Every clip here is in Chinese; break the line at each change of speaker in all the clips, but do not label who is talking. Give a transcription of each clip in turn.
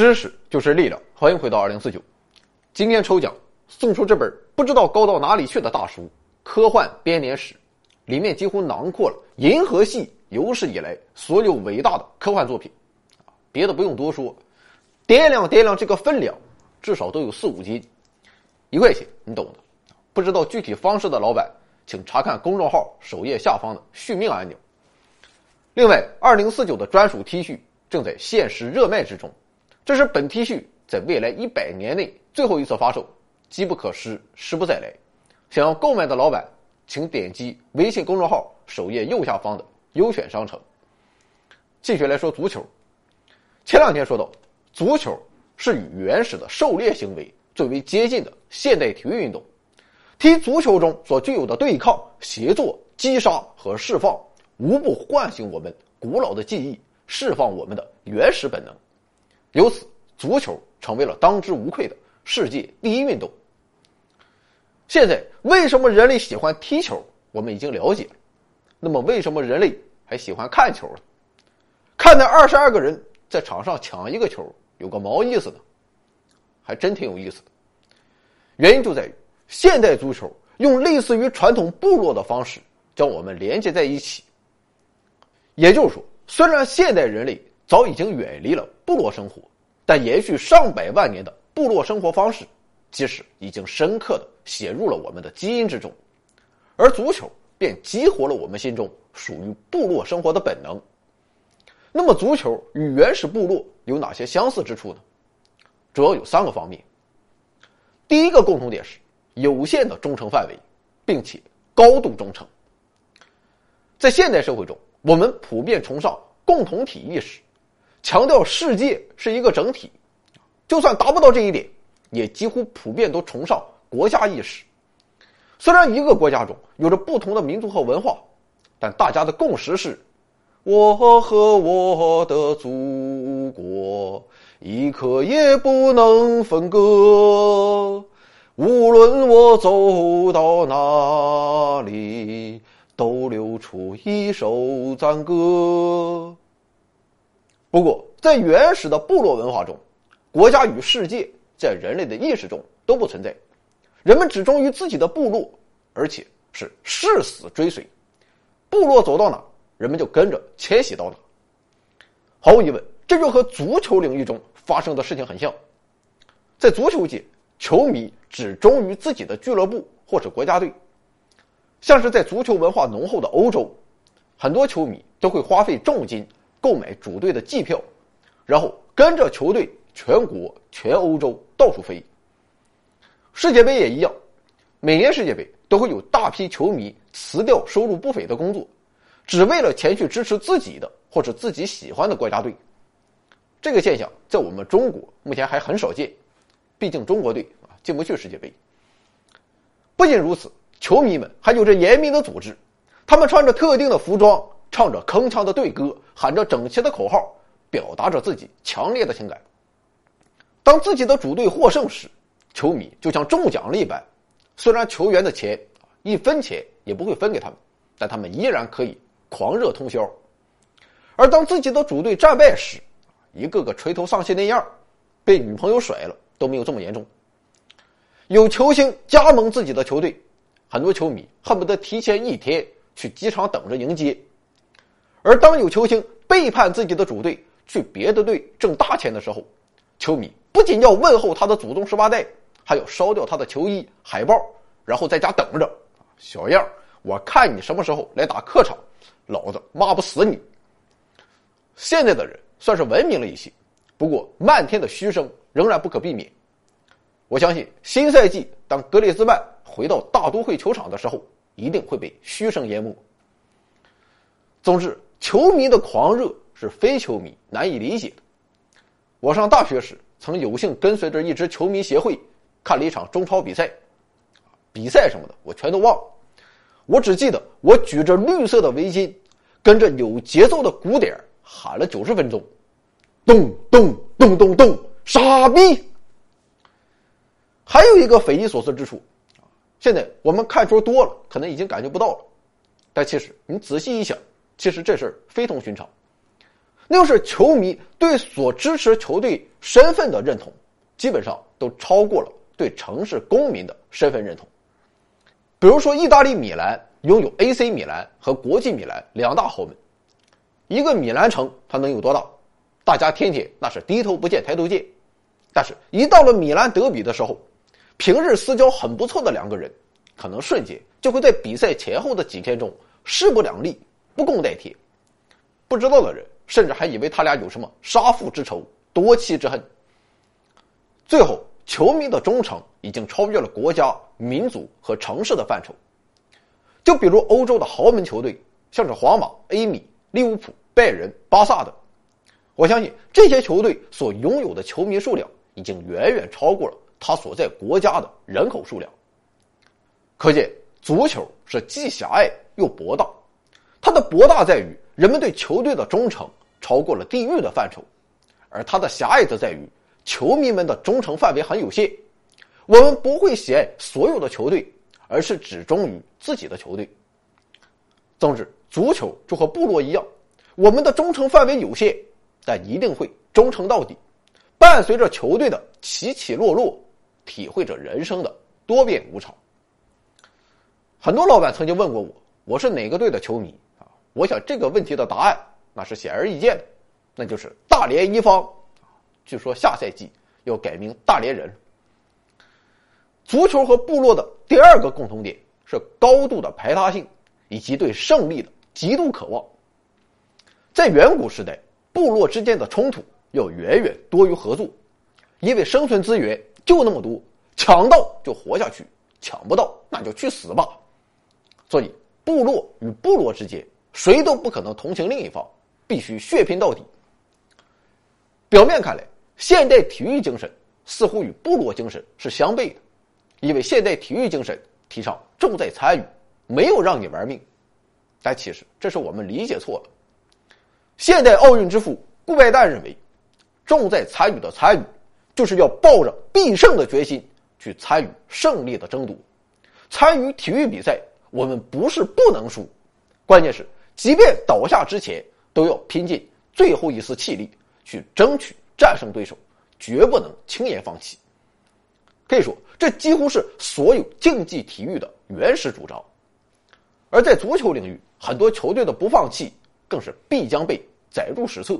知识就是力量，欢迎回到二零四九。今天抽奖送出这本不知道高到哪里去的大书《科幻编年史》，里面几乎囊括了银河系有史以来所有伟大的科幻作品。别的不用多说，掂量掂量这个分量，至少都有四五斤。一块钱，你懂的。不知道具体方式的老板，请查看公众号首页下方的续命按钮。另外，二零四九的专属 T 恤正在限时热卖之中。这是本 T 恤在未来一百年内最后一次发售，机不可失，时不再来。想要购买的老板，请点击微信公众号首页右下方的优选商城。继续来说足球。前两天说到，足球是与原始的狩猎行为最为接近的现代体育运动。踢足球中所具有的对抗、协作、击杀和释放，无不唤醒我们古老的记忆，释放我们的原始本能。由此，足球成为了当之无愧的世界第一运动。现在，为什么人类喜欢踢球？我们已经了解。那么，为什么人类还喜欢看球呢？看那二十二个人在场上抢一个球，有个毛意思呢？还真挺有意思的。原因就在于，现代足球用类似于传统部落的方式将我们连接在一起。也就是说，虽然现代人类，早已经远离了部落生活，但延续上百万年的部落生活方式，其实已经深刻的写入了我们的基因之中，而足球便激活了我们心中属于部落生活的本能。那么，足球与原始部落有哪些相似之处呢？主要有三个方面。第一个共同点是有限的忠诚范围，并且高度忠诚。在现代社会中，我们普遍崇尚共同体意识。强调世界是一个整体，就算达不到这一点，也几乎普遍都崇尚国家意识。虽然一个国家中有着不同的民族和文化，但大家的共识是：我和我的祖国一刻也不能分割。无论我走到哪里，都流出一首赞歌。不过，在原始的部落文化中，国家与世界在人类的意识中都不存在，人们只忠于自己的部落，而且是誓死追随。部落走到哪，人们就跟着迁徙到哪。毫无疑问，这就和足球领域中发生的事情很像。在足球界，球迷只忠于自己的俱乐部或者国家队，像是在足球文化浓厚的欧洲，很多球迷都会花费重金。购买主队的季票，然后跟着球队全国、全欧洲到处飞。世界杯也一样，每年世界杯都会有大批球迷辞掉收入不菲的工作，只为了前去支持自己的或者自己喜欢的国家队。这个现象在我们中国目前还很少见，毕竟中国队啊进不去世界杯。不仅如此，球迷们还有着严密的组织，他们穿着特定的服装。唱着铿锵的队歌，喊着整齐的口号，表达着自己强烈的情感。当自己的主队获胜时，球迷就像中奖了一般。虽然球员的钱一分钱也不会分给他们，但他们依然可以狂热通宵。而当自己的主队战败时，一个个垂头丧气那样，被女朋友甩了都没有这么严重。有球星加盟自己的球队，很多球迷恨不得提前一天去机场等着迎接。而当有球星背叛自己的主队去别的队挣大钱的时候，球迷不仅要问候他的祖宗十八代，还要烧掉他的球衣海报，然后在家等着。小样我看你什么时候来打客场，老子骂不死你。现在的人算是文明了一些，不过漫天的嘘声仍然不可避免。我相信新赛季当格列兹曼回到大都会球场的时候，一定会被嘘声淹没。总之。球迷的狂热是非球迷难以理解的。我上大学时曾有幸跟随着一支球迷协会看了一场中超比赛，比赛什么的我全都忘了，我只记得我举着绿色的围巾，跟着有节奏的鼓点喊了九十分钟，咚咚咚咚咚，傻逼！还有一个匪夷所思之处，现在我们看球多了，可能已经感觉不到了，但其实你仔细一想。其实这事儿非同寻常。那就是球迷对所支持球队身份的认同，基本上都超过了对城市公民的身份认同。比如说，意大利米兰拥有 AC 米兰和国际米兰两大豪门，一个米兰城它能有多大？大家天天那是低头不见抬头见，但是一到了米兰德比的时候，平日私交很不错的两个人，可能瞬间就会在比赛前后的几天中势不两立，不共戴天。不知道的人甚至还以为他俩有什么杀父之仇、夺妻之恨。最后，球迷的忠诚已经超越了国家。民族和城市的范畴，就比如欧洲的豪门球队，像是皇马、A 米、利物浦、拜仁、巴萨等，我相信这些球队所拥有的球迷数量已经远远超过了他所在国家的人口数量。可见，足球是既狭隘又博大，它的博大在于人们对球队的忠诚超过了地域的范畴，而它的狭隘则在于球迷们的忠诚范围很有限。我们不会喜爱所有的球队，而是只忠于自己的球队。总之，足球就和部落一样，我们的忠诚范围有限，但一定会忠诚到底。伴随着球队的起起落落，体会着人生的多变无常。很多老板曾经问过我，我是哪个队的球迷？我想这个问题的答案那是显而易见的，那就是大连一方。据说下赛季要改名大连人。足球和部落的第二个共同点是高度的排他性，以及对胜利的极度渴望。在远古时代，部落之间的冲突要远远多于合作，因为生存资源就那么多，抢到就活下去，抢不到那就去死吧。所以，部落与部落之间谁都不可能同情另一方，必须血拼到底。表面看来，现代体育精神似乎与部落精神是相悖的。因为现代体育精神提倡重在参与，没有让你玩命，但其实这是我们理解错了。现代奥运之父顾拜旦认为，重在参与的参与，就是要抱着必胜的决心去参与胜利的争夺。参与体育比赛，我们不是不能输，关键是即便倒下之前，都要拼尽最后一丝气力去争取战胜对手，绝不能轻言放弃。可以说，这几乎是所有竞技体育的原始主张。而在足球领域，很多球队的不放弃，更是必将被载入史册。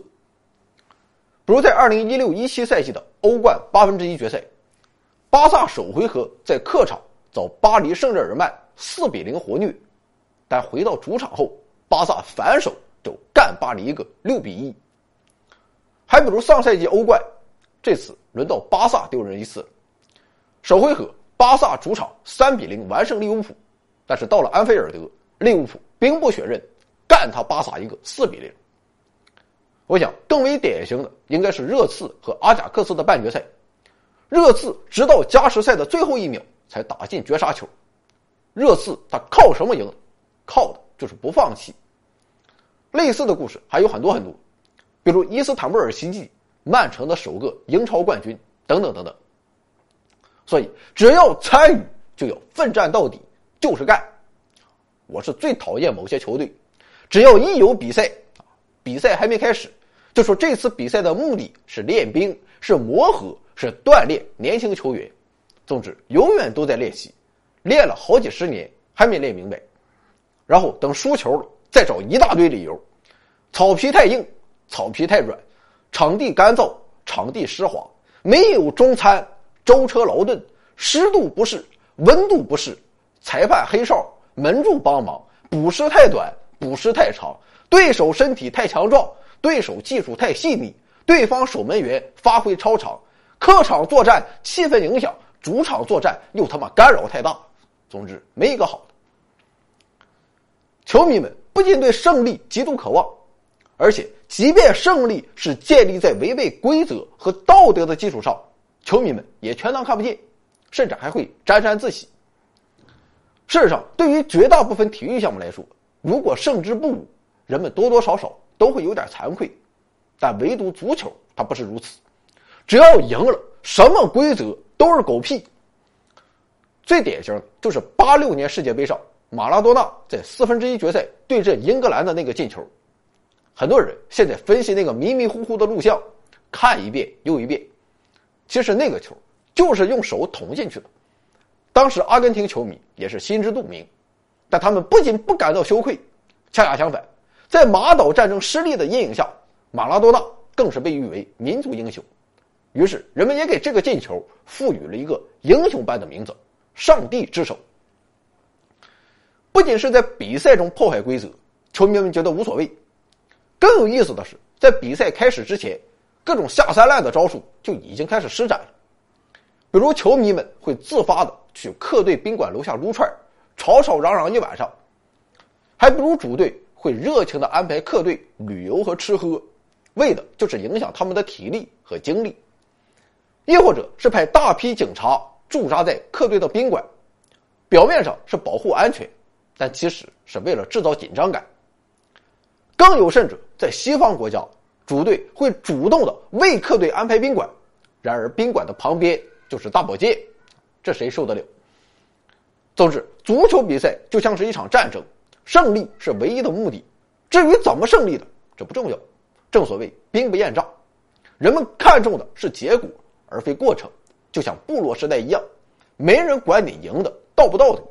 比如在二零一六一七赛季的欧冠八分之一决赛，巴萨首回合在客场遭巴黎圣日耳曼四比零活虐，但回到主场后，巴萨反手就干巴黎一个六比一。还比如上赛季欧冠，这次轮到巴萨丢人一次。首回合，巴萨主场三比零完胜利物浦，但是到了安菲尔德，利物浦兵不血刃，干他巴萨一个四比零。我想更为典型的应该是热刺和阿贾克斯的半决赛，热刺直到加时赛的最后一秒才打进绝杀球。热刺他靠什么赢？靠的就是不放弃。类似的故事还有很多很多，比如伊斯坦布尔奇迹、曼城的首个英超冠军等等等等。所以，只要参与，就要奋战到底，就是干。我是最讨厌某些球队，只要一有比赛，比赛还没开始，就说这次比赛的目的是练兵，是磨合，是锻炼年轻球员。总之，永远都在练习，练了好几十年还没练明白。然后等输球了，再找一大堆理由：草皮太硬，草皮太软，场地干燥，场地湿滑，没有中餐。舟车劳顿，湿度不适，温度不适，裁判黑哨，门柱帮忙，补时太短，补时太长，对手身体太强壮，对手技术太细腻，对方守门员发挥超常，客场作战气氛影响，主场作战又他妈干扰太大，总之没一个好。球迷们不仅对胜利极度渴望，而且即便胜利是建立在违背规则和道德的基础上。球迷们也全当看不见，甚至还会沾沾自喜。事实上，对于绝大部分体育项目来说，如果胜之不武，人们多多少少都会有点惭愧。但唯独足球，它不是如此。只要赢了，什么规则都是狗屁。最典型的就是八六年世界杯上，马拉多纳在四分之一决赛对阵英格兰的那个进球。很多人现在分析那个迷迷糊糊的录像，看一遍又一遍。其实那个球就是用手捅进去的。当时阿根廷球迷也是心知肚明，但他们不仅不感到羞愧，恰恰相反，在马岛战争失利的阴影下，马拉多纳更是被誉为民族英雄。于是人们也给这个进球赋予了一个英雄般的名字——“上帝之手”。不仅是在比赛中破坏规则，球迷们觉得无所谓。更有意思的是，在比赛开始之前，各种下三滥的招数就已经开始施展了。比如，球迷们会自发的去客队宾馆楼下撸串，吵吵嚷嚷一晚上；还不如，主队会热情的安排客队旅游和吃喝，为的就是影响他们的体力和精力；亦或者是派大批警察驻扎在客队的宾馆，表面上是保护安全。但其实是为了制造紧张感。更有甚者，在西方国家，主队会主动的为客队安排宾馆，然而宾馆的旁边就是大保健，这谁受得了？总之，足球比赛就像是一场战争，胜利是唯一的目的。至于怎么胜利的，这不重要。正所谓兵不厌诈，人们看重的是结果而非过程。就像部落时代一样，没人管你赢的道不道德。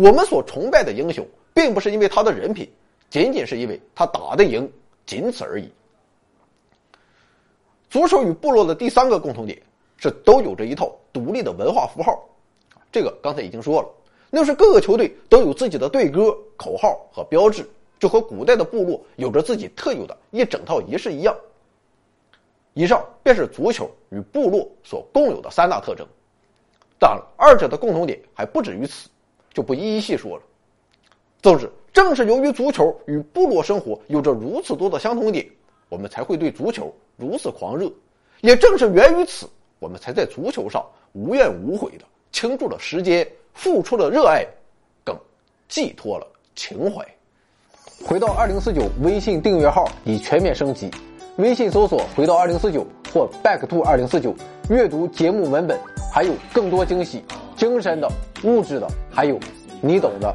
我们所崇拜的英雄，并不是因为他的人品，仅仅是因为他打得赢，仅此而已。足球与部落的第三个共同点是都有着一套独立的文化符号，这个刚才已经说了，那是各个球队都有自己的队歌、口号和标志，就和古代的部落有着自己特有的一整套仪式一样。以上便是足球与部落所共有的三大特征，当然，二者的共同点还不止于此。就不一一细说了。总之，正是由于足球与部落生活有着如此多的相同点，我们才会对足球如此狂热。也正是源于此，我们才在足球上无怨无悔的倾注了时间，付出了热爱，更寄托了情怀。回到二零四九微信订阅号已全面升级，微信搜索“回到二零四九”或 “back to 二零四九”，阅读节目文本，还有更多惊喜。精神的、物质的，还有你懂的。